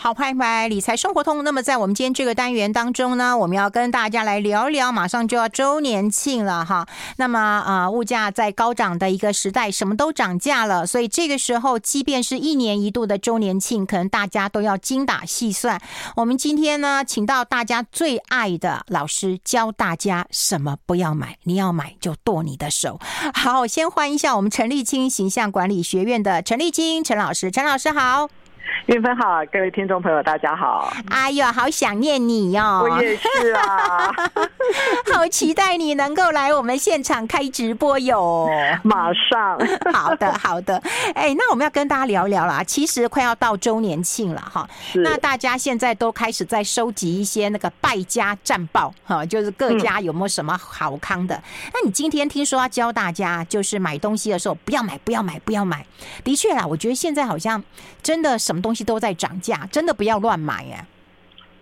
好，欢迎来理财生活通。那么在我们今天这个单元当中呢，我们要跟大家来聊聊，马上就要周年庆了哈。那么啊、物价在高涨的一个时代，什么都涨价了，所以这个时候，即便是一年一度的周年庆，可能大家都要精打细算。我们今天呢，请到大家最爱的老师，教大家什么不要买，你要买就剁你的手。好，先欢迎一下我们陈丽青形象管理学院的陈丽青陈老师，陈老师好。韵芬好，各位听众朋友，大家好。哎呦，好想念你哟、哦！我也是啊，好期待你能够来我们现场开直播哟！马上，好的，好的。哎，那我们要跟大家聊聊啦。其实快要到周年庆了哈，那大家现在都开始在收集一些那个败家战报哈，就是各家有没有什么好康的？嗯、那你今天听说要教大家，就是买东西的时候不要买，不要买，不要买。的确啦，我觉得现在好像真的什么东西。都在涨价，真的不要乱买呀！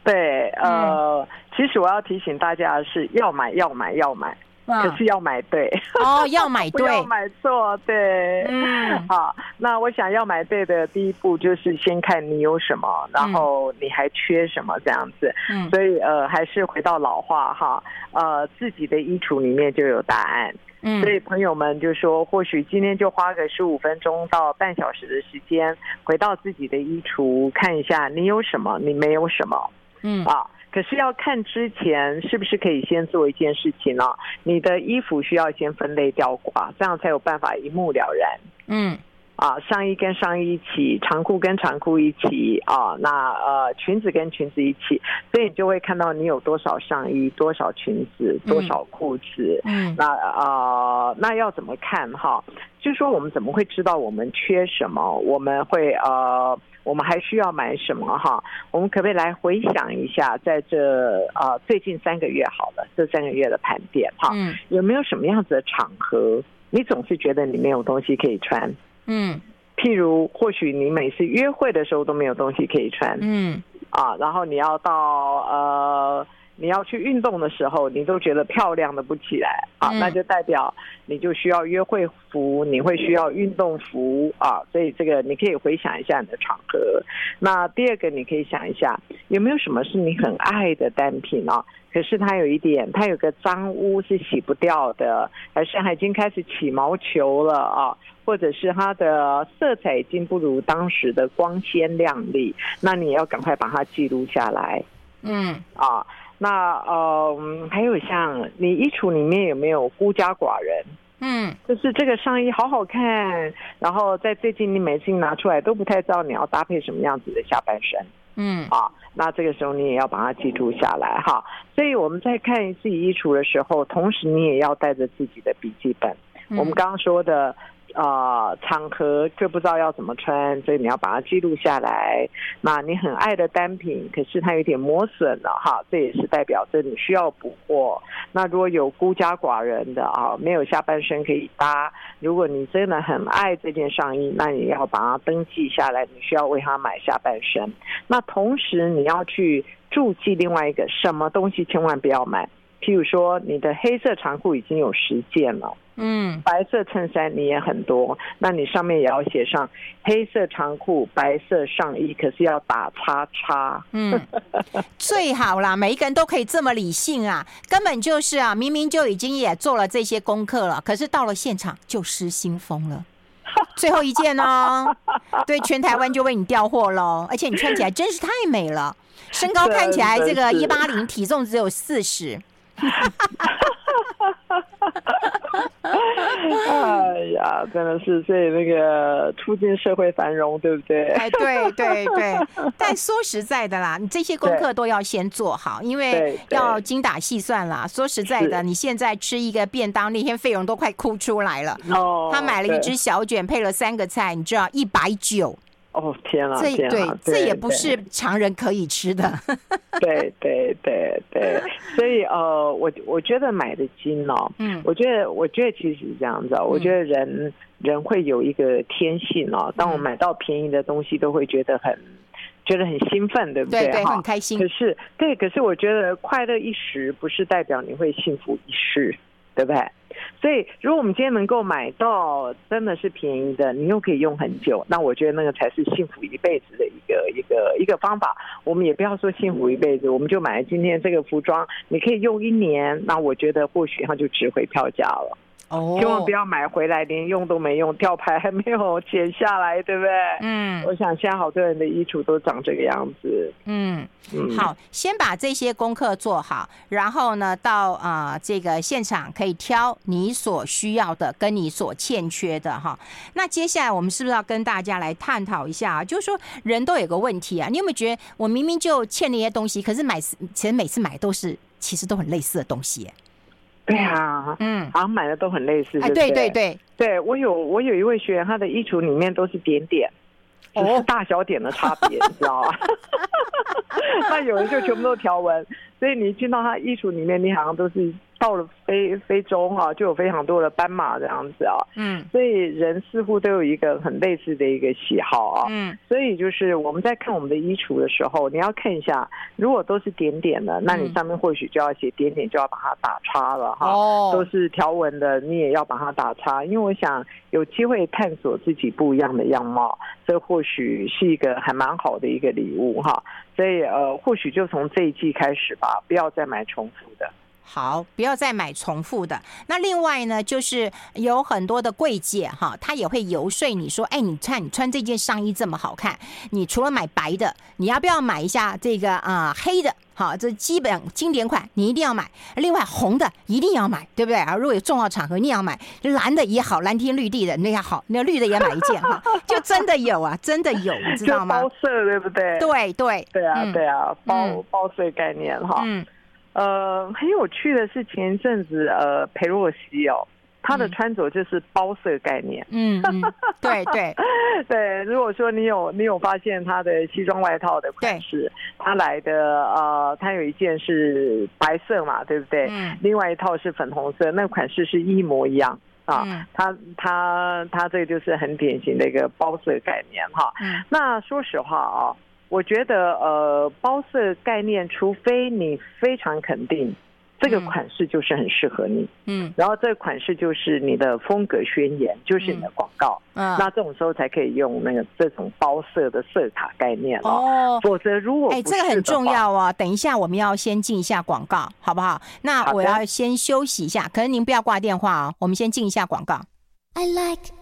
对，呃，其实我要提醒大家的是，要买要买要买，可是要买对。哦，要买对，要买错，对，嗯，好，那我想要买对的第一步就是先看你有什么，然后你还缺什么这样子，嗯，所以呃，还是回到老话哈，呃，自己的衣橱里面就有答案。所以朋友们就说，或许今天就花个十五分钟到半小时的时间，回到自己的衣橱看一下，你有什么，你没有什么，嗯啊。可是要看之前是不是可以先做一件事情呢？你的衣服需要先分类吊挂，这样才有办法一目了然。嗯。啊，上衣跟上衣一起，长裤跟长裤一起啊，那呃裙子跟裙子一起，所以你就会看到你有多少上衣，多少裙子，多少裤子。嗯，那呃那要怎么看哈？就是说我们怎么会知道我们缺什么？我们会呃我们还需要买什么哈？我们可不可以来回想一下，在这呃最近三个月好了，这三个月的盘点哈，有没有什么样子的场合，你总是觉得你没有东西可以穿？嗯，譬如或许你每次约会的时候都没有东西可以穿，嗯，啊，然后你要到呃，你要去运动的时候，你都觉得漂亮的不起来，啊，那就代表你就需要约会服，你会需要运动服。啊，所以这个你可以回想一下你的场合。那第二个你可以想一下，有没有什么是你很爱的单品啊？可是它有一点，它有个脏污是洗不掉的，还是它已经开始起毛球了啊？或者是它的色彩已经不如当时的光鲜亮丽，那你也要赶快把它记录下来。嗯啊，那呃，还有像你衣橱里面有没有孤家寡人？嗯，就是这个上衣好好看，然后在最近你每次拿出来都不太知道你要搭配什么样子的下半身。嗯啊，那这个时候你也要把它记住下来哈。所以我们在看自己衣橱的时候，同时你也要带着自己的笔记本。我们刚刚说的。啊、呃，场合就不知道要怎么穿，所以你要把它记录下来。那你很爱的单品，可是它有点磨损了哈，这也是代表着你需要补货。那如果有孤家寡人的啊，没有下半身可以搭，如果你真的很爱这件上衣，那你要把它登记下来，你需要为它买下半身。那同时你要去注记另外一个什么东西，千万不要买。譬如说，你的黑色长裤已经有十件了，嗯，白色衬衫你也很多，那你上面也要写上黑色长裤、白色上衣，可是要打叉叉，嗯，最好啦，每一个人都可以这么理性啊，根本就是啊，明明就已经也做了这些功课了，可是到了现场就失心疯了，最后一件哦，对，全台湾就为你调货喽，而且你穿起来真是太美了，身高看起来这个一八零，体重只有四十。哈哈哈！哎呀，真的是，所以那个促进社会繁荣，对不对？哎，对对对。但说实在的啦，你这些功课都要先做好，因为要精打细算啦。说实在的，你现在吃一个便当，那天费用都快哭出来了。哦。他买了一只小卷，配了三个菜，你知道一百九。哦天啊！这对，对，这也不是常人可以吃的。对对对对，所以呃，我我觉得买的精哦，嗯，我觉得我觉得其实是这样子，我觉得人人会有一个天性哦，当我买到便宜的东西，都会觉得很觉得很兴奋，对不对？对对，很开心。可是对，可是我觉得快乐一时不是代表你会幸福一世，对不对？所以如果我们今天能够买到真的是便宜的，你又可以用很久，那我觉得那个才是幸福一辈子的一个一个一个方法。我们也不要说幸福一辈子，我们就买今天这个服装，你可以用一年，那我觉得或许它就值回票价了。哦，千万不要买回来连用都没用，吊牌还没有剪下来，对不对？嗯，我想现在好多人的衣橱都长这个样子。嗯嗯，好，先把这些功课做好，然后呢，到啊、呃、这个现场可以挑你所需要的，跟你所欠缺的哈。那接下来我们是不是要跟大家来探讨一下啊？就是说人都有个问题啊，你有没有觉得我明明就欠那些东西，可是买其实每次买都是其实都很类似的东西。对啊，嗯，好像买的都很类似。哎，对对对，对我有我有一位学员，他的衣橱里面都是点点，只是大小点的差别，你知道吗？那有人就全部都条纹，所以你一进到他衣橱里面，你好像都是。到了非非洲哈，就有非常多的斑马这样子啊，嗯，所以人似乎都有一个很类似的一个喜好啊，嗯，所以就是我们在看我们的衣橱的时候，你要看一下，如果都是点点的，那你上面或许就要写点点，就要把它打叉了哈，哦，都是条纹的，你也要把它打叉，因为我想有机会探索自己不一样的样貌，这或许是一个还蛮好的一个礼物哈，所以呃，或许就从这一季开始吧，不要再买重复的。好，不要再买重复的。那另外呢，就是有很多的柜姐哈，他也会游说你说，哎，你看你穿这件上衣这么好看，你除了买白的，你要不要买一下这个啊、呃、黑的？好，这基本经典款你一定要买。另外红的一定要买，对不对啊？如果有重要场合，你要买蓝的也好，蓝天绿地的那也好，那绿的也买一件哈，就真的有啊，真的有，你知道吗？包色对不对？对对对啊对啊，包、嗯、包税概念哈。嗯呃，很有趣的是前一阵子，呃，裴若曦哦，她的穿着就是包色概念。嗯，嗯，对对对。如果说你有你有发现她的西装外套的款式，她来的呃，她有一件是白色嘛，对不对？嗯。另外一套是粉红色，那款式是一模一样啊。嗯。她她她这个就是很典型的一个包色概念哈。嗯。那说实话啊。我觉得呃，包色概念，除非你非常肯定这个款式就是很适合你，嗯，然后这个款式就是你的风格宣言，就是你的广告，嗯，那这种时候才可以用那个这种包色的色卡概念哦。否则如果哎，这个很重要哦。等一下我们要先进一下广告，好不好？那我要先休息一下，可是您不要挂电话哦，我们先进一下广告。I like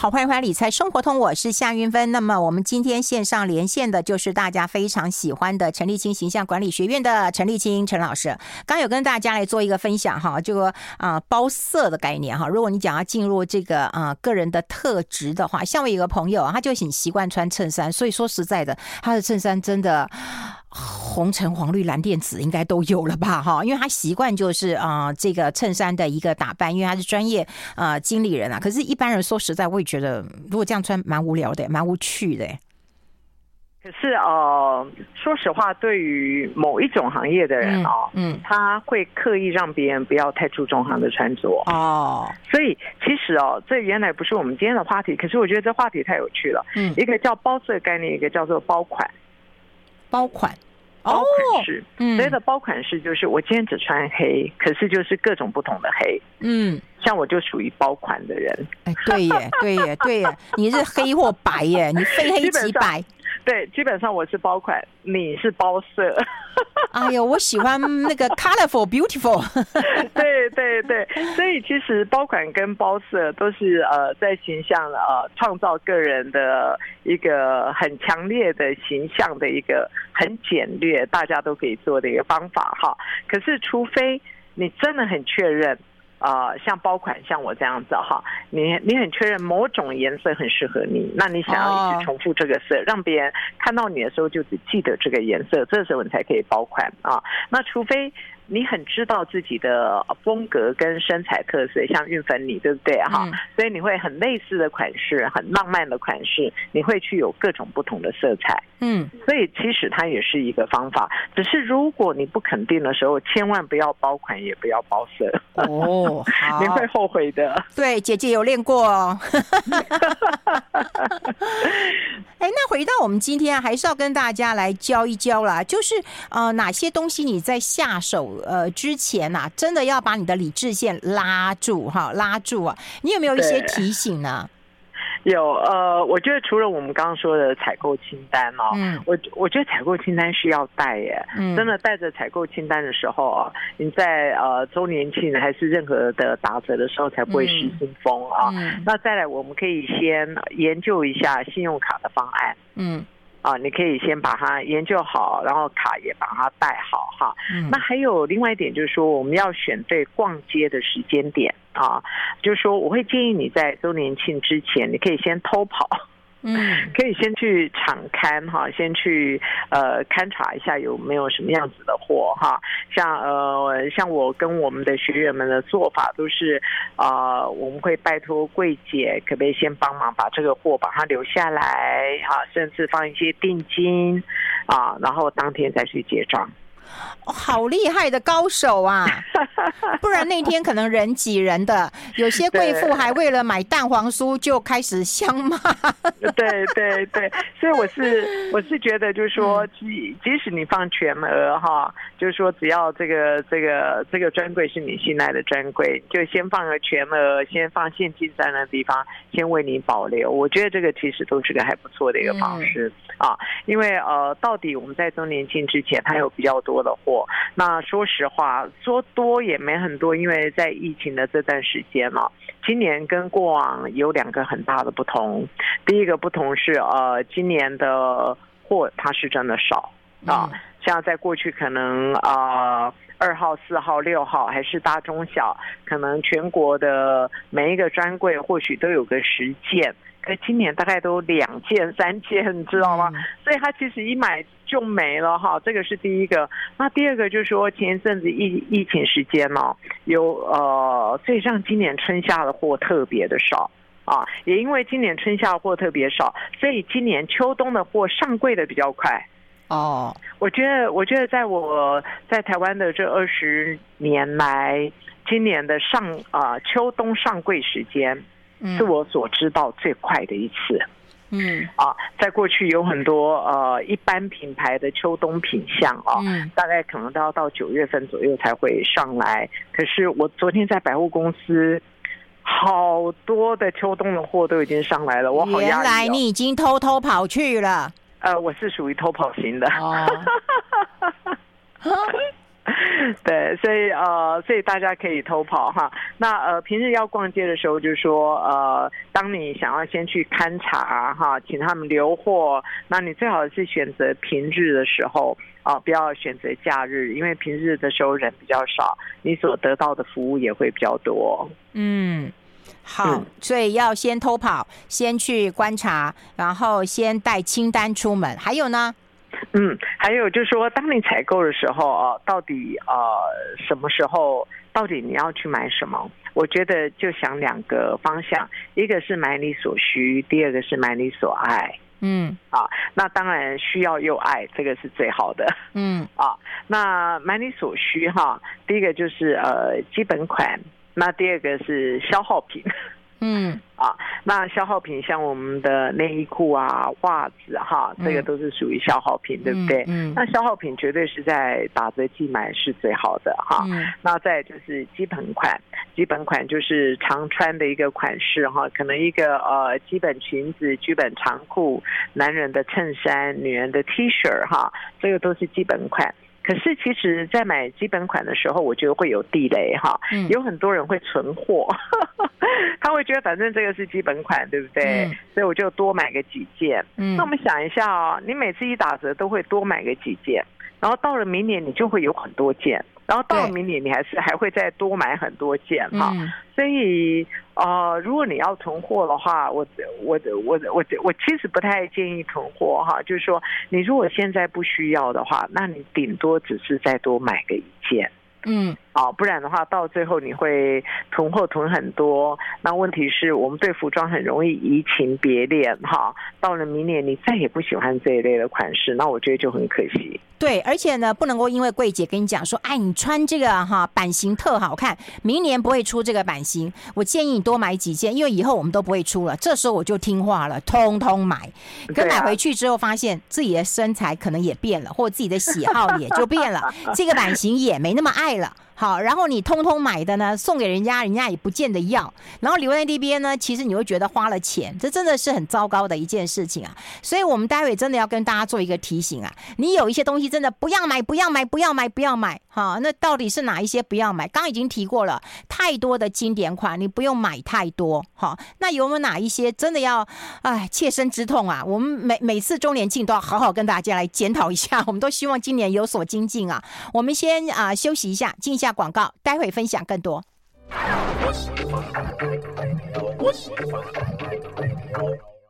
好，欢迎回来理财生活通，我是夏云芬。那么我们今天线上连线的就是大家非常喜欢的陈立青形象管理学院的陈立青陈老师。刚有跟大家来做一个分享哈，这个啊包色的概念哈。如果你讲要进入这个啊个人的特质的话，像我有一个朋友，他就很习惯穿衬衫，所以说实在的，他的衬衫真的。红橙黄绿蓝靛紫应该都有了吧哈，因为他习惯就是啊、呃、这个衬衫的一个打扮，因为他是专业啊、呃、经理人啊。可是，一般人说实在，我也觉得如果这样穿蛮无聊的，蛮无趣的。可是呃，说实话，对于某一种行业的人哦，嗯，嗯他会刻意让别人不要太注重他的穿着哦。所以其实哦，这原来不是我们今天的话题，可是我觉得这话题太有趣了。嗯，一个叫包色概念，一个叫做包款。包款，包款式，嗯，所谓的包款式就是我今天只穿黑，可是就是各种不同的黑，嗯，像我就属于包款的人，哎，对耶，对耶，对耶，你是黑或白耶，你非黑即白。对，基本上我是包款，你是包色。哎呦，我喜欢 那个 colorful beautiful。对对对，所以其实包款跟包色都是呃在形象呃创造个人的一个很强烈的形象的一个很简略，大家都可以做的一个方法哈。可是除非你真的很确认。呃，像包款像我这样子哈，你你很确认某种颜色很适合你，那你想要一直重复这个色让别人看到你的时候就只记得这个颜色，这时候你才可以包款啊。那除非。你很知道自己的风格跟身材特色，像运粉你对不对哈？嗯、所以你会很类似的款式，很浪漫的款式，你会去有各种不同的色彩。嗯，所以其实它也是一个方法，只是如果你不肯定的时候，千万不要包款，也不要包色哦，你会后悔的。对，姐姐有练过哦。哎，那回到我们今天，还是要跟大家来教一教啦，就是呃，哪些东西你在下手呃之前呐、啊，真的要把你的理智线拉住哈，拉住啊！你有没有一些提醒呢？有呃，我觉得除了我们刚刚说的采购清单哦，嗯，我我觉得采购清单是要带耶，嗯，真的带着采购清单的时候啊，你在呃周年庆还是任何的打折的时候才不会失心疯啊。嗯，那再来，我们可以先研究一下信用卡的方案，嗯。啊，你可以先把它研究好，然后卡也把它带好哈。嗯。那还有另外一点就是说，我们要选对逛街的时间点啊。就是说，我会建议你在周年庆之前，你可以先偷跑。嗯，可以先去场勘哈，先去呃勘察一下有没有什么样子的货哈。像呃像我跟我们的学员们的做法都是啊、我们会拜托柜姐可不可以先帮忙把这个货把它留下来哈，甚至放一些定金啊，然后当天再去结账。哦、好厉害的高手啊！不然那天可能人挤人的，有些贵妇还为了买蛋黄酥就开始相骂。对对对，所以我是我是觉得，就是说，即即使你放全额哈，就是说只要这个这个这个专柜是你信赖的专柜，就先放个全额，先放现金在那地方，先为你保留。我觉得这个其实都是个还不错的一个方式、嗯、啊，因为呃，到底我们在周年庆之前，它有比较多的货。那说实话，说多也没很多，因为在疫情的这段时间嘛，今年跟过往有两个很大的不同。第一个不同是，呃，今年的货它是真的少啊，像在过去可能啊，二号、四号、六号还是大中小，可能全国的每一个专柜或许都有个十件。可今年大概都两件三件，你知道吗？所以他其实一买就没了哈，这个是第一个。那第二个就是说，前一阵子疫疫情时间呢，有呃，所以让今年春夏的货特别的少啊。也因为今年春夏货特别少，所以今年秋冬的货上柜的比较快。哦，我觉得，我觉得在我在台湾的这二十年来，今年的上啊秋冬上柜时间。是我所知道最快的一次，嗯啊，在过去有很多呃一般品牌的秋冬品相啊，嗯，大概可能都要到九月份左右才会上来。可是我昨天在百货公司，好多的秋冬的货都已经上来了，我好。原来你已经偷偷跑去了？呃，我是属于偷跑型的。哦 对，所以呃，所以大家可以偷跑哈。那呃，平日要逛街的时候，就是说呃，当你想要先去勘察哈，请他们留货，那你最好是选择平日的时候啊，不要选择假日，因为平日的时候人比较少，你所得到的服务也会比较多。嗯，好，所以要先偷跑，先去观察，然后先带清单出门。还有呢？嗯，还有就是说，当你采购的时候啊，到底呃什么时候，到底你要去买什么？我觉得就想两个方向，一个是买你所需，第二个是买你所爱。嗯，啊，那当然需要又爱，这个是最好的。嗯，啊，那买你所需哈，第一个就是呃基本款，那第二个是消耗品。嗯啊，那消耗品像我们的内衣裤啊、袜子哈，这个都是属于消耗品，嗯、对不对？嗯，那消耗品绝对是在打折季买是最好的哈。嗯，那再就是基本款，基本款就是常穿的一个款式哈，可能一个呃基本裙子、基本长裤、男人的衬衫、女人的 T 恤哈，这个都是基本款。可是，其实，在买基本款的时候，我觉得会有地雷哈。有很多人会存货，他会觉得反正这个是基本款，对不对？所以我就多买个几件。那我们想一下哦，你每次一打折都会多买个几件，然后到了明年你就会有很多件。然后到了明年，你还是还会再多买很多件哈，所以呃，如果你要囤货的话，我我我我我其实不太建议囤货哈，就是说你如果现在不需要的话，那你顶多只是再多买个一件，嗯啊，不然的话，到最后你会囤货囤很多。那问题是我们对服装很容易移情别恋哈。到了明年，你再也不喜欢这一类的款式，那我觉得就很可惜。对，而且呢，不能够因为柜姐跟你讲说，哎，你穿这个哈版型特好看，明年不会出这个版型。我建议你多买几件，因为以后我们都不会出了。这时候我就听话了，通通买。可买回去之后，发现自己的身材可能也变了，或自己的喜好也就变了，这个版型也没那么爱了。好，然后你通通买的呢，送给人家，人家也不见得要。然后留在那边呢，其实你会觉得花了钱，这真的是很糟糕的一件事情啊。所以，我们待会真的要跟大家做一个提醒啊，你有一些东西真的不要买，不要买，不要买，不要买。好，那到底是哪一些不要买？刚已经提过了，太多的经典款，你不用买太多。好，那有没有哪一些真的要哎切身之痛啊？我们每每次周年庆都要好好跟大家来检讨一下，我们都希望今年有所精进啊。我们先啊、休息一下，静下下。广告，待会分享更多。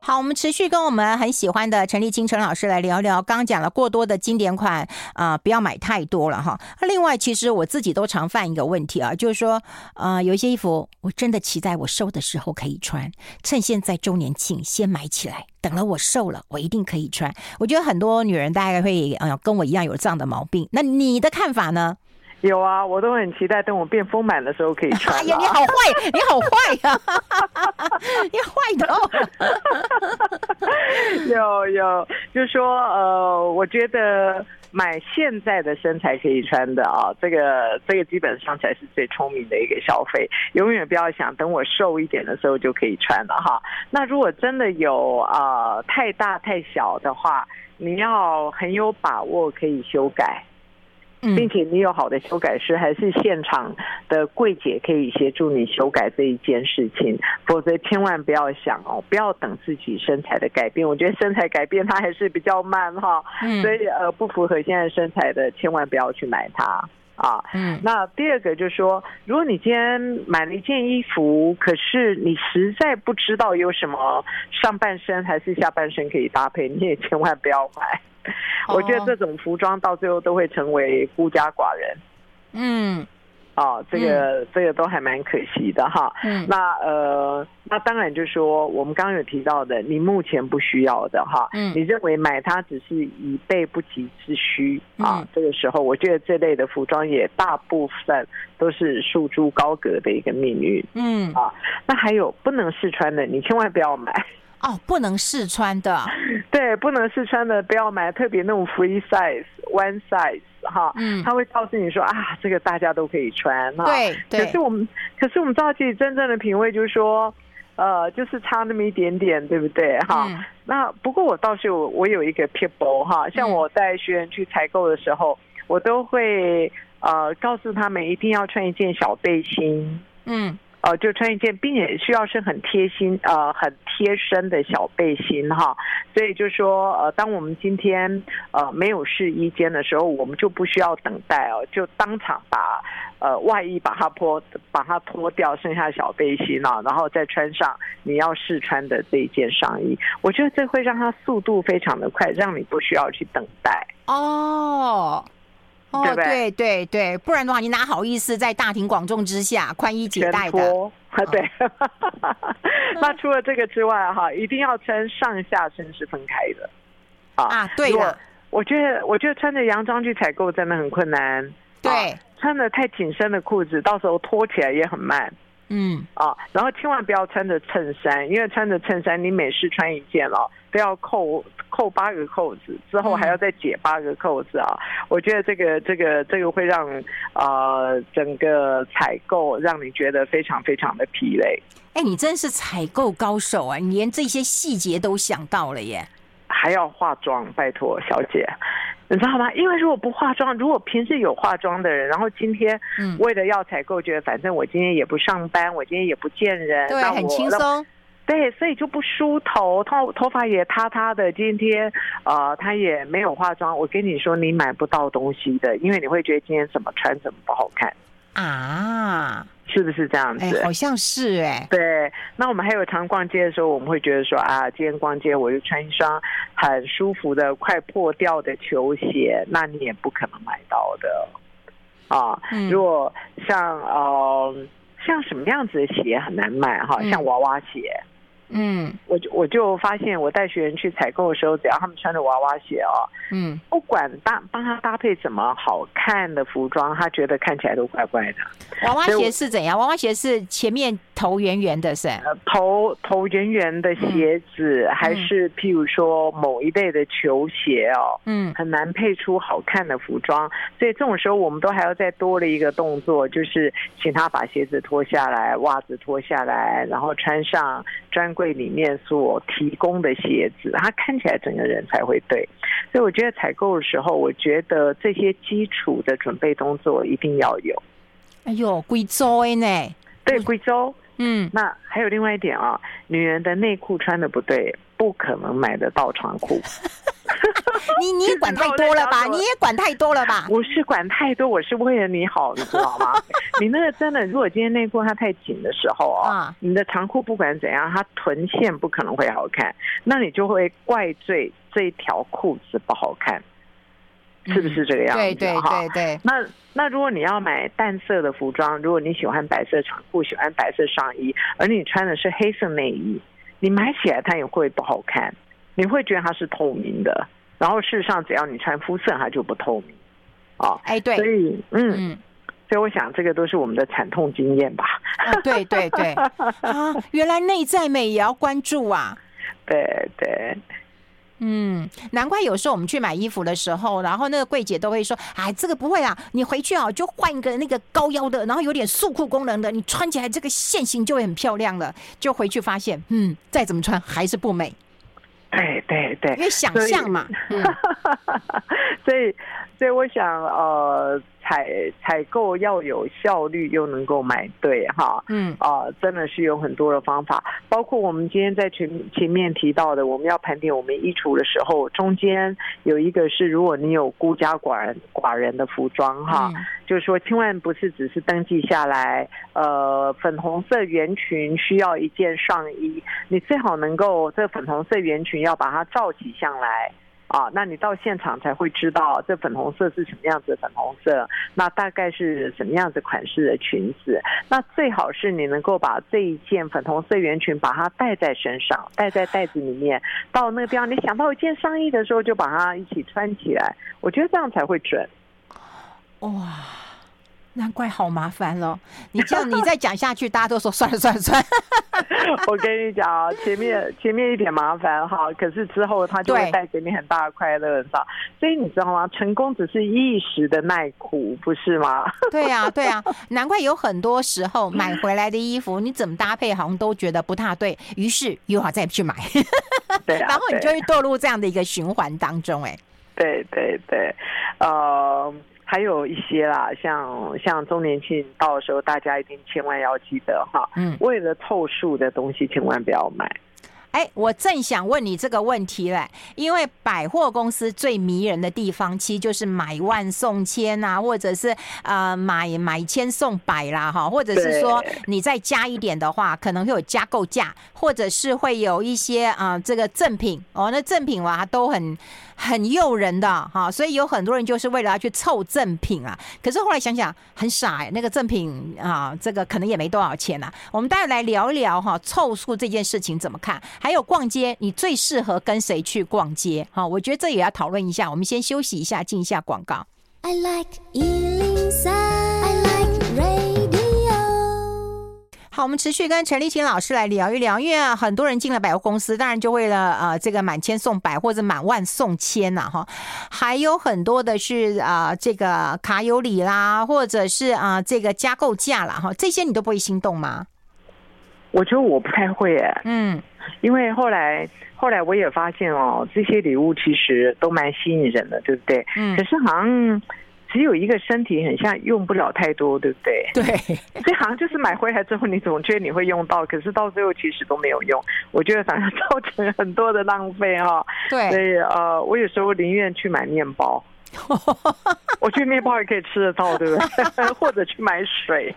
好，我们持续跟我们很喜欢的陈立青陈老师来聊聊。刚讲了过多的经典款啊、不要买太多了哈。另外，其实我自己都常犯一个问题啊，就是说，呃，有一些衣服我真的期待我瘦的时候可以穿，趁现在周年庆先买起来，等了我瘦了，我一定可以穿。我觉得很多女人大概会呃跟我一样有这样的毛病。那你的看法呢？有啊，我都很期待，等我变丰满的时候可以穿。哎呀，你好坏，你好坏呀、啊！你坏透了。有有，就说呃，我觉得买现在的身材可以穿的啊，这个这个基本上才是最聪明的一个消费。永远不要想等我瘦一点的时候就可以穿了哈。那如果真的有呃太大太小的话，你要很有把握可以修改。并且你有好的修改师，还是现场的柜姐可以协助你修改这一件事情，否则千万不要想哦，不要等自己身材的改变。我觉得身材改变它还是比较慢哈，所以呃不符合现在身材的，千万不要去买它啊。嗯，那第二个就是说，如果你今天买了一件衣服，可是你实在不知道有什么上半身还是下半身可以搭配，你也千万不要买。我觉得这种服装到最后都会成为孤家寡人。嗯，哦，这个、嗯、这个都还蛮可惜的哈。嗯，那呃，那当然就是说，我们刚刚有提到的，你目前不需要的哈。嗯，你认为买它只是以备不急之需啊？这个时候，我觉得这类的服装也大部分都是束之高阁的一个命运。嗯，啊，那还有不能试穿的，你千万不要买。哦，不能试穿的，对，不能试穿的不要买，特别那种 free size、one size 哈，嗯，他会告诉你说啊，这个大家都可以穿，对，对。可是我们，可是我们知道自己真正的品味就是说，呃，就是差那么一点点，对不对？哈，嗯、那不过我倒是有我有一个 people 哈，像我带学员去采购的时候，嗯、我都会呃告诉他们一定要穿一件小背心，嗯。呃，就穿一件，并且需要是很贴心、呃，很贴身的小背心哈。所以就是说，呃，当我们今天呃没有试衣间的时候，我们就不需要等待哦，就当场把呃外衣把它脱，把它脱掉，剩下小背心啊，然后再穿上你要试穿的这一件上衣。我觉得这会让它速度非常的快，让你不需要去等待哦。哦，对对对，对，不然的话，你哪好意思在大庭广众之下宽衣解带的？啊，对。那除了这个之外，哈，一定要穿上下身是分开的。啊，对的。我觉得，我觉得穿着洋装去采购真的很困难。对，穿着太紧身的裤子，到时候脱起来也很慢。嗯。啊，然后千万不要穿着衬衫，因为穿着衬衫，你每试穿一件哦，都要扣。扣八个扣子之后还要再解八个扣子啊！嗯、我觉得这个这个这个会让呃整个采购让你觉得非常非常的疲累。哎，你真是采购高手啊！你连这些细节都想到了耶！还要化妆，拜托小姐，你知道吗？因为如果不化妆，如果平时有化妆的人，然后今天为了要采购，觉得反正我今天也不上班，我今天也不见人，对，很轻松。对，所以就不梳头，头头发也塌塌的。今天，呃，他也没有化妆。我跟你说，你买不到东西的，因为你会觉得今天怎么穿怎么不好看啊，是不是这样子？哎，好像是哎。对，那我们还有常逛街的时候，我们会觉得说啊，今天逛街我就穿一双很舒服的、快破掉的球鞋，那你也不可能买到的。啊。嗯、如果像呃像什么样子的鞋很难买哈，像娃娃鞋。嗯，我就我就发现，我带学员去采购的时候，只要他们穿着娃娃鞋哦，嗯，不管搭帮他搭配怎么好看的服装，他觉得看起来都怪怪的。娃娃鞋是怎样？娃娃鞋是前面头圆圆的是，是头头圆圆的鞋子，嗯、还是譬如说某一类的球鞋哦，嗯，很难配出好看的服装。所以这种时候，我们都还要再多了一个动作，就是请他把鞋子脱下来，袜子脱下来，然后穿上专。柜里面所提供的鞋子，他看起来整个人才会对，所以我觉得采购的时候，我觉得这些基础的准备动作一定要有。哎呦，贵州的呢？对，贵州。嗯，那还有另外一点啊，女人的内裤穿的不对，不可能买得到长裤。你你也管太多了吧？你也管太多了吧？我是管太多，我是为了你好，你知道吗？你那个真的，如果今天内裤它太紧的时候啊，你的长裤不管怎样，它臀线不可能会好看，那你就会怪罪这一条裤子不好看，是不是这个样子？对对对对。那那如果你要买淡色的服装，如果你喜欢白色长裤，喜欢白色上衣，而你穿的是黑色内衣，你买起来它也会不好看。你会觉得它是透明的，然后事实上，只要你穿肤色，它就不透明。哦，哎，对，所以，嗯，嗯，所以我想，这个都是我们的惨痛经验吧。啊，对对对，啊，原来内在美也要关注啊。对 对，嗯，难怪有时候我们去买衣服的时候，然后那个柜姐都会说：“哎，这个不会啊，你回去啊，就换一个那个高腰的，然后有点束裤功能的，你穿起来这个线型就会很漂亮了。”就回去发现，嗯，再怎么穿还是不美。对对对，因为 想象嘛，所以 所以我想呃。采采购要有效率，又能够买对哈，嗯。啊、呃，真的是有很多的方法，包括我们今天在前前面提到的，我们要盘点我们衣橱的时候，中间有一个是，如果你有孤家寡人寡人的服装哈，嗯、就是说千万不是只是登记下来，呃，粉红色圆裙需要一件上衣，你最好能够这粉红色圆裙要把它罩起上来。啊，那你到现场才会知道这粉红色是什么样子的粉红色，那大概是什么样子款式的裙子。那最好是你能够把这一件粉红色圆裙把它带在身上，带在袋子里面，到那个地方你想到一件上衣的时候就把它一起穿起来。我觉得这样才会准。哇。难怪好麻烦了，你这样你再讲下去，大家都说算了算了算了。我跟你讲啊，前面前面一点麻烦哈，可是之后他就会带给你很大的快乐，是吧？所以你知道吗？成功只是一时的耐苦，不是吗？对呀 对呀，难怪有很多时候买回来的衣服，你怎么搭配好像都觉得不大对，于是又要再去买。对，然后你就会堕入这样的一个循环当中，哎。对对对，呃。还有一些啦，像像周年庆到的时候，大家一定千万要记得哈，嗯，为了凑数的东西，千万不要买。哎，我正想问你这个问题嘞，因为百货公司最迷人的地方，其实就是买万送千啊，或者是呃买买千送百啦，哈，或者是说你再加一点的话，可能会有加购价，或者是会有一些啊、呃、这个赠品哦，那赠品哇都很很诱人的哈，所以有很多人就是为了要去凑赠品啊。可是后来想想很傻哎，那个赠品啊，这个可能也没多少钱啊。我们待会来聊一聊哈，凑数这件事情怎么看？还有逛街，你最适合跟谁去逛街？哈，我觉得这也要讨论一下。我们先休息一下，进一下广告。I like 好，我们持续跟陈立琴老师来聊一聊，因为很多人进了百货公司，当然就为了呃这个满千送百或者满万送千呐，哈，还有很多的是啊、呃、这个卡有礼啦，或者是啊、呃、这个加购价啦，哈，这些你都不会心动吗？我觉得我不太会诶，嗯。因为后来，后来我也发现哦，这些礼物其实都蛮吸引人的，对不对？嗯。可是好像只有一个身体很像用不了太多，对不对？对。所以好像就是买回来之后，你总觉得你会用到，可是到最后其实都没有用。我觉得反而造成很多的浪费哈、哦。对。所以呃，我有时候宁愿去买面包。我觉得面包也可以吃得到，对不对？或者去买水。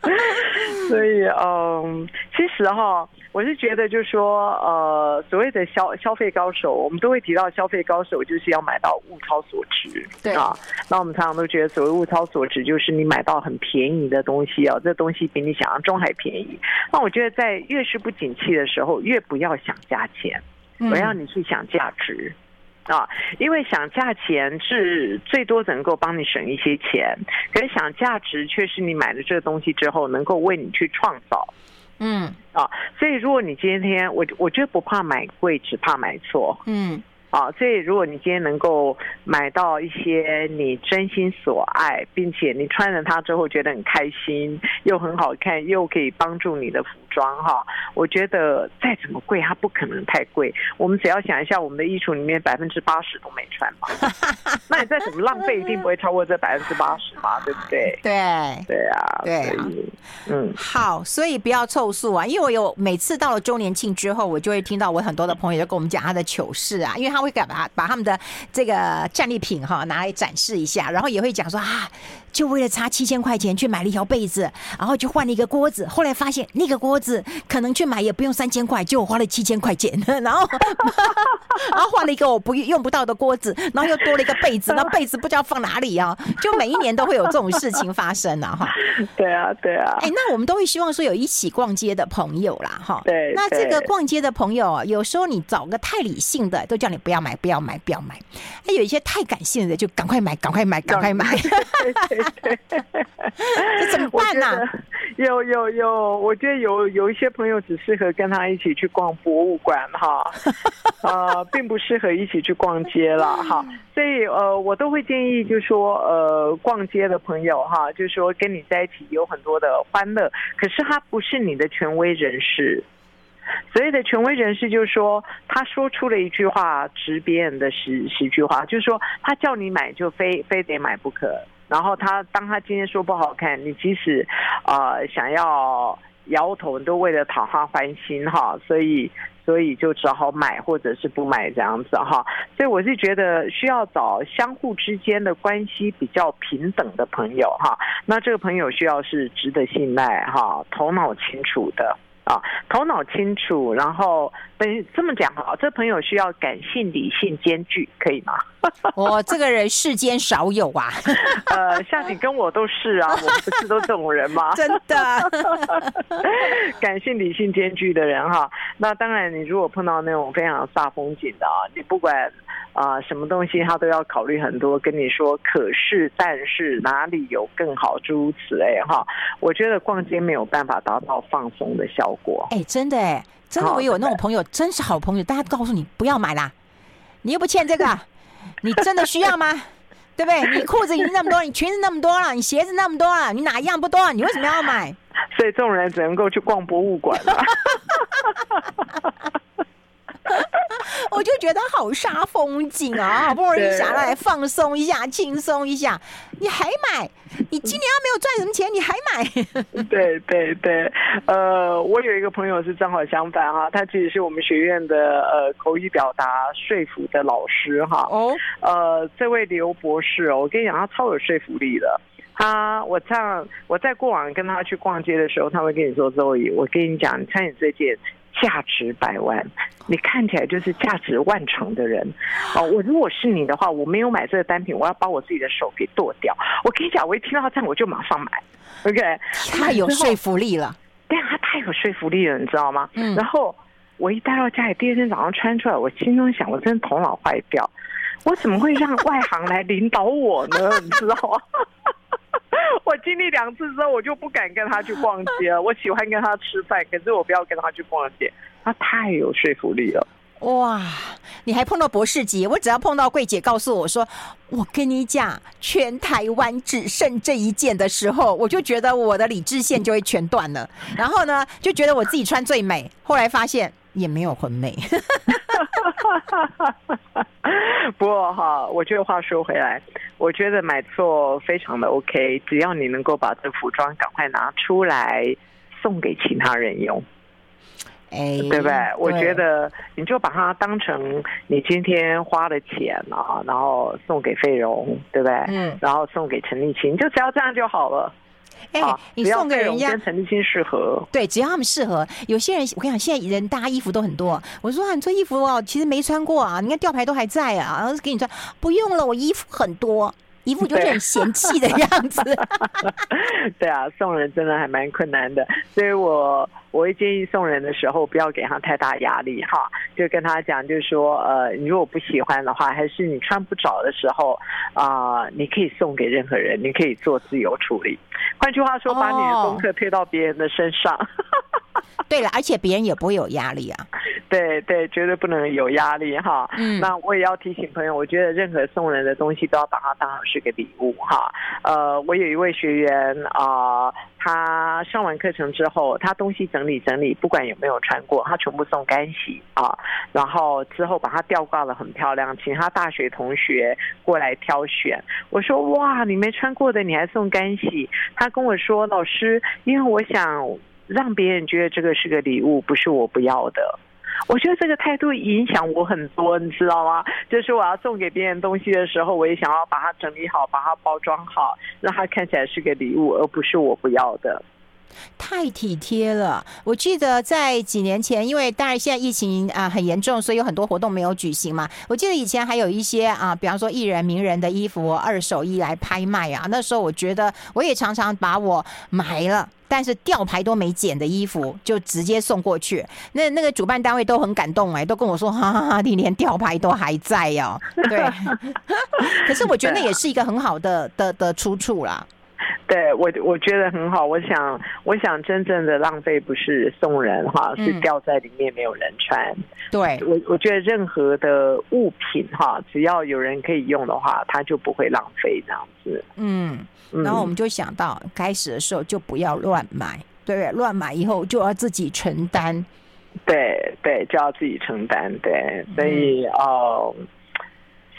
所以，嗯，其实哈，我是觉得，就是说，呃，所谓的消消费高手，我们都会提到消费高手，就是要买到物超所值，对啊。那我们常常都觉得，所谓物超所值，就是你买到很便宜的东西啊，这东西比你想象中还便宜。那我觉得，在越是不景气的时候，越不要想价钱，我要你去想价值。啊，因为想价钱是最多能够帮你省一些钱，可是想价值却是你买了这个东西之后能够为你去创造。嗯，啊，所以如果你今天我我觉得不怕买贵，只怕买错。嗯。啊，所以如果你今天能够买到一些你真心所爱，并且你穿了它之后觉得很开心，又很好看，又可以帮助你的服装哈，我觉得再怎么贵，它不可能太贵。我们只要想一下，我们的衣橱里面百分之八十都没穿嘛，那你再怎么浪费，一定不会超过这百分之八十嘛，对不对？对，对啊，对，嗯，好，所以不要凑数啊，因为我有每次到了周年庆之后，我就会听到我很多的朋友就跟我们讲他的糗事啊，因为他。他会把把他们的这个战利品哈拿来展示一下，然后也会讲说啊，就为了差七千块钱去买了一条被子，然后就换了一个锅子，后来发现那个锅子可能去买也不用三千块，就我花了七千块钱，然后 然后换了一个我不用不到的锅子，然后又多了一个被子，那 被子不知道放哪里啊，就每一年都会有这种事情发生啊哈。对啊，对啊。哎，那我们都会希望说有一起逛街的朋友啦哈。对。那这个逛街的朋友，有时候你找个太理性的，都叫你。不要买，不要买，不要买！那有一些太感性的，就赶快买，赶快买，赶快买！对对对，这怎么办呢、啊？有有有，我觉得有有一些朋友只适合跟他一起去逛博物馆哈，呃，并不适合一起去逛街了哈。所以呃，我都会建议，就是说呃，逛街的朋友哈，就是说跟你在一起有很多的欢乐，可是他不是你的权威人士。所谓的权威人士，就是说，他说出了一句话，值别人的十十句话，就是说，他叫你买就非非得买不可。然后他当他今天说不好看，你即使呃想要摇头，都为了讨他欢心哈，所以所以就只好买或者是不买这样子哈。所以我是觉得需要找相互之间的关系比较平等的朋友哈。那这个朋友需要是值得信赖哈，头脑清楚的。啊，头脑清楚，然后等于这么讲哈，这朋友需要感性理性兼具，可以吗？我 这个人世间少有啊，呃，像你跟我都是啊，我们不是都这种人吗？真的，感性理性兼具的人哈，那当然，你如果碰到那种非常煞风景的啊，你不管。啊、呃，什么东西他都要考虑很多，跟你说，可是但是哪里有更好，诸如此类哈。我觉得逛街没有办法达到放松的效果。哎，真的哎，真的，我有那种朋友，真是好朋友。大家告诉你不要买啦，你又不欠这个，你真的需要吗？对不对？你裤子已经那么多，你裙子那么多了，你鞋子那么多了，你哪一样不多？你为什么要买？所以这种人只能够去逛博物馆了。我就觉得好煞风景啊！好不容易想要来放松一下、轻松一下，你还买？你今年要没有赚什么钱，你还买？对对对，呃，我有一个朋友是正好相反哈，他其实是我们学院的呃口语表达说服的老师哈。哦，呃，这位刘博士哦，我跟你讲，他超有说服力的。他，我这样，我在过往跟他去逛街的时候，他会跟你说：“Zoe，我跟你讲，你看你这件。”价值百万，你看起来就是价值万成的人哦。我如果是你的话，我没有买这个单品，我要把我自己的手给剁掉。我跟你讲，我一听到这样，我就马上买。OK，太有说服力了。对啊，他太有说服力了，你知道吗？嗯。然后我一带到家里，第二天早上穿出来，我心中想，我真的头脑坏掉，我怎么会让外行来领导我呢？你知道吗？我经历两次之后，我就不敢跟他去逛街了。我喜欢跟他吃饭，可是我不要跟他去逛街。他太有说服力了。哇，你还碰到博士级？我只要碰到柜姐告诉我说：“我跟你讲，全台湾只剩这一件的时候，我就觉得我的理智线就会全断了。然后呢，就觉得我自己穿最美。后来发现也没有很美。” 不过哈，我这个话说回来。我觉得买错非常的 OK，只要你能够把这服装赶快拿出来送给其他人用，哎，对不对？我觉得你就把它当成你今天花的钱啊，然后送给费荣，对不对？嗯，然后送给陈立青，就只要这样就好了。哎、欸，你送给人家跟陈立青适合，对，只要他们适合。有些人，我跟你讲，现在人搭衣服都很多。我说啊，你这衣服哦，其实没穿过啊，你看吊牌都还在啊，然后给你穿，不用了，我衣服很多。一副就是很嫌弃的样子。对啊，送人真的还蛮困难的，所以我我会建议送人的时候不要给他太大压力哈，就跟他讲，就是说呃，你如果不喜欢的话，还是你穿不着的时候啊、呃，你可以送给任何人，你可以做自由处理。换句话说，把你的功课推到别人的身上。哦、对了，而且别人也不会有压力啊。对对，绝对不能有压力哈。嗯，那我也要提醒朋友，我觉得任何送人的东西都要把它当成是个礼物哈。呃，我有一位学员啊、呃，他上完课程之后，他东西整理整理，不管有没有穿过，他全部送干洗啊。然后之后把它吊挂的很漂亮，请他大学同学过来挑选。我说哇，你没穿过的你还送干洗？他跟我说，老师，因为我想让别人觉得这个是个礼物，不是我不要的。我觉得这个态度影响我很多，你知道吗？就是我要送给别人东西的时候，我也想要把它整理好，把它包装好，让它看起来是个礼物，而不是我不要的。太体贴了！我记得在几年前，因为当然现在疫情啊很严重，所以有很多活动没有举行嘛。我记得以前还有一些啊，比方说艺人、名人的衣服二手衣来拍卖啊。那时候我觉得我也常常把我买了，但是吊牌都没剪的衣服就直接送过去。那那个主办单位都很感动哎、欸，都跟我说哈哈哈，你连吊牌都还在哦。对，可是我觉得那也是一个很好的的的出处啦。对我，我觉得很好。我想，我想真正的浪费不是送人哈，是掉在里面没有人穿。嗯、对我，我觉得任何的物品哈，只要有人可以用的话，它就不会浪费这样子。嗯，然后我们就想到，开始的时候就不要乱买，对不对？乱买以后就要自己承担。对对，就要自己承担。对，所以哦。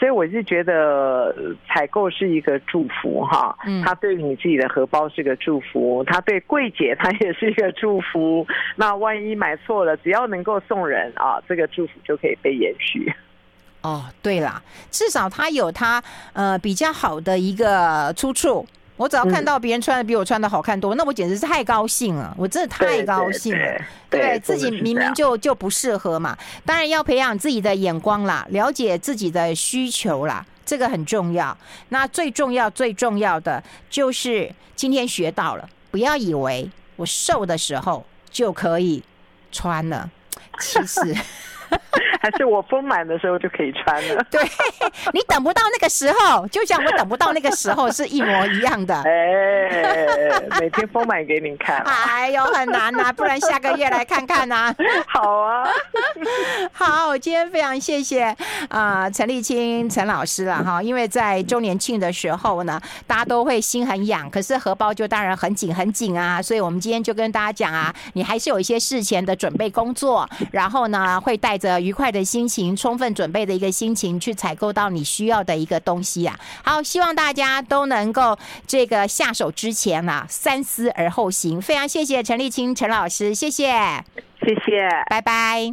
嗯所以我是觉得采购是一个祝福哈，他对你自己的荷包是个祝福，他对柜姐他也是一个祝福。那万一买错了，只要能够送人啊，这个祝福就可以被延续。哦，对啦，至少他有他呃比较好的一个出处。我只要看到别人穿的比我穿的好看多，嗯、那我简直是太高兴了！我真的太高兴了，对自己明明就就不适合嘛。当然要培养自己的眼光啦，了解自己的需求啦，这个很重要。那最重要最重要的就是今天学到了，不要以为我瘦的时候就可以穿了，其实。还是我丰满的时候就可以穿了。对，你等不到那个时候，就像我等不到那个时候是一模一样的。哎，每天丰满给你看。哎呦，很难呐，不然下个月来看看呐。好啊，好，我今天非常谢谢啊陈立青陈老师了哈，因为在周年庆的时候呢，大家都会心很痒，可是荷包就当然很紧很紧啊，所以我们今天就跟大家讲啊，你还是有一些事前的准备工作，然后呢会带着愉快的心情，充分准备的一个心情去采购到你需要的一个东西啊！好，希望大家都能够这个下手之前啊，三思而后行。非常谢谢陈立青陈老师，谢谢，谢谢，拜拜。